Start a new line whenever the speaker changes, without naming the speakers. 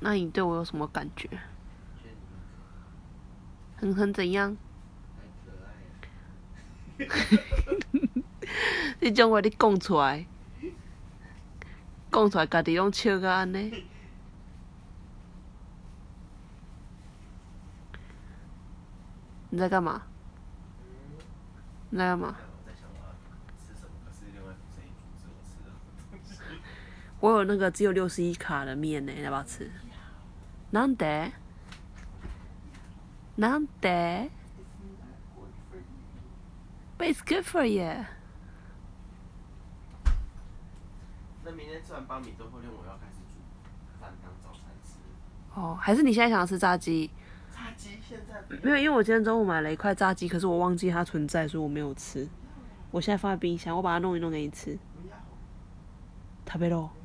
那你对我有什么感觉？
觉得你
很很怎样？你种话你讲出来，讲出来家己拢笑到安尼。你在干嘛？你在干嘛？
我在想我要吃什么，可是另外一副声音阻止我吃任何东西。
我有那个只有六十一卡的面呢，要不要吃？なんで？なんで
It's not good for you.
？But it's good for you.
那明天吃完巴米之后，后天我要开始煮饭当早餐吃。
哦，还是你现在想要吃炸鸡？
炸鸡现在不要
没有，因为我今天中午买了一块炸鸡，可是我忘记它存在，所以我没有吃。我现在放在冰箱，我把它弄一弄给你吃。
不要
食べろ。
不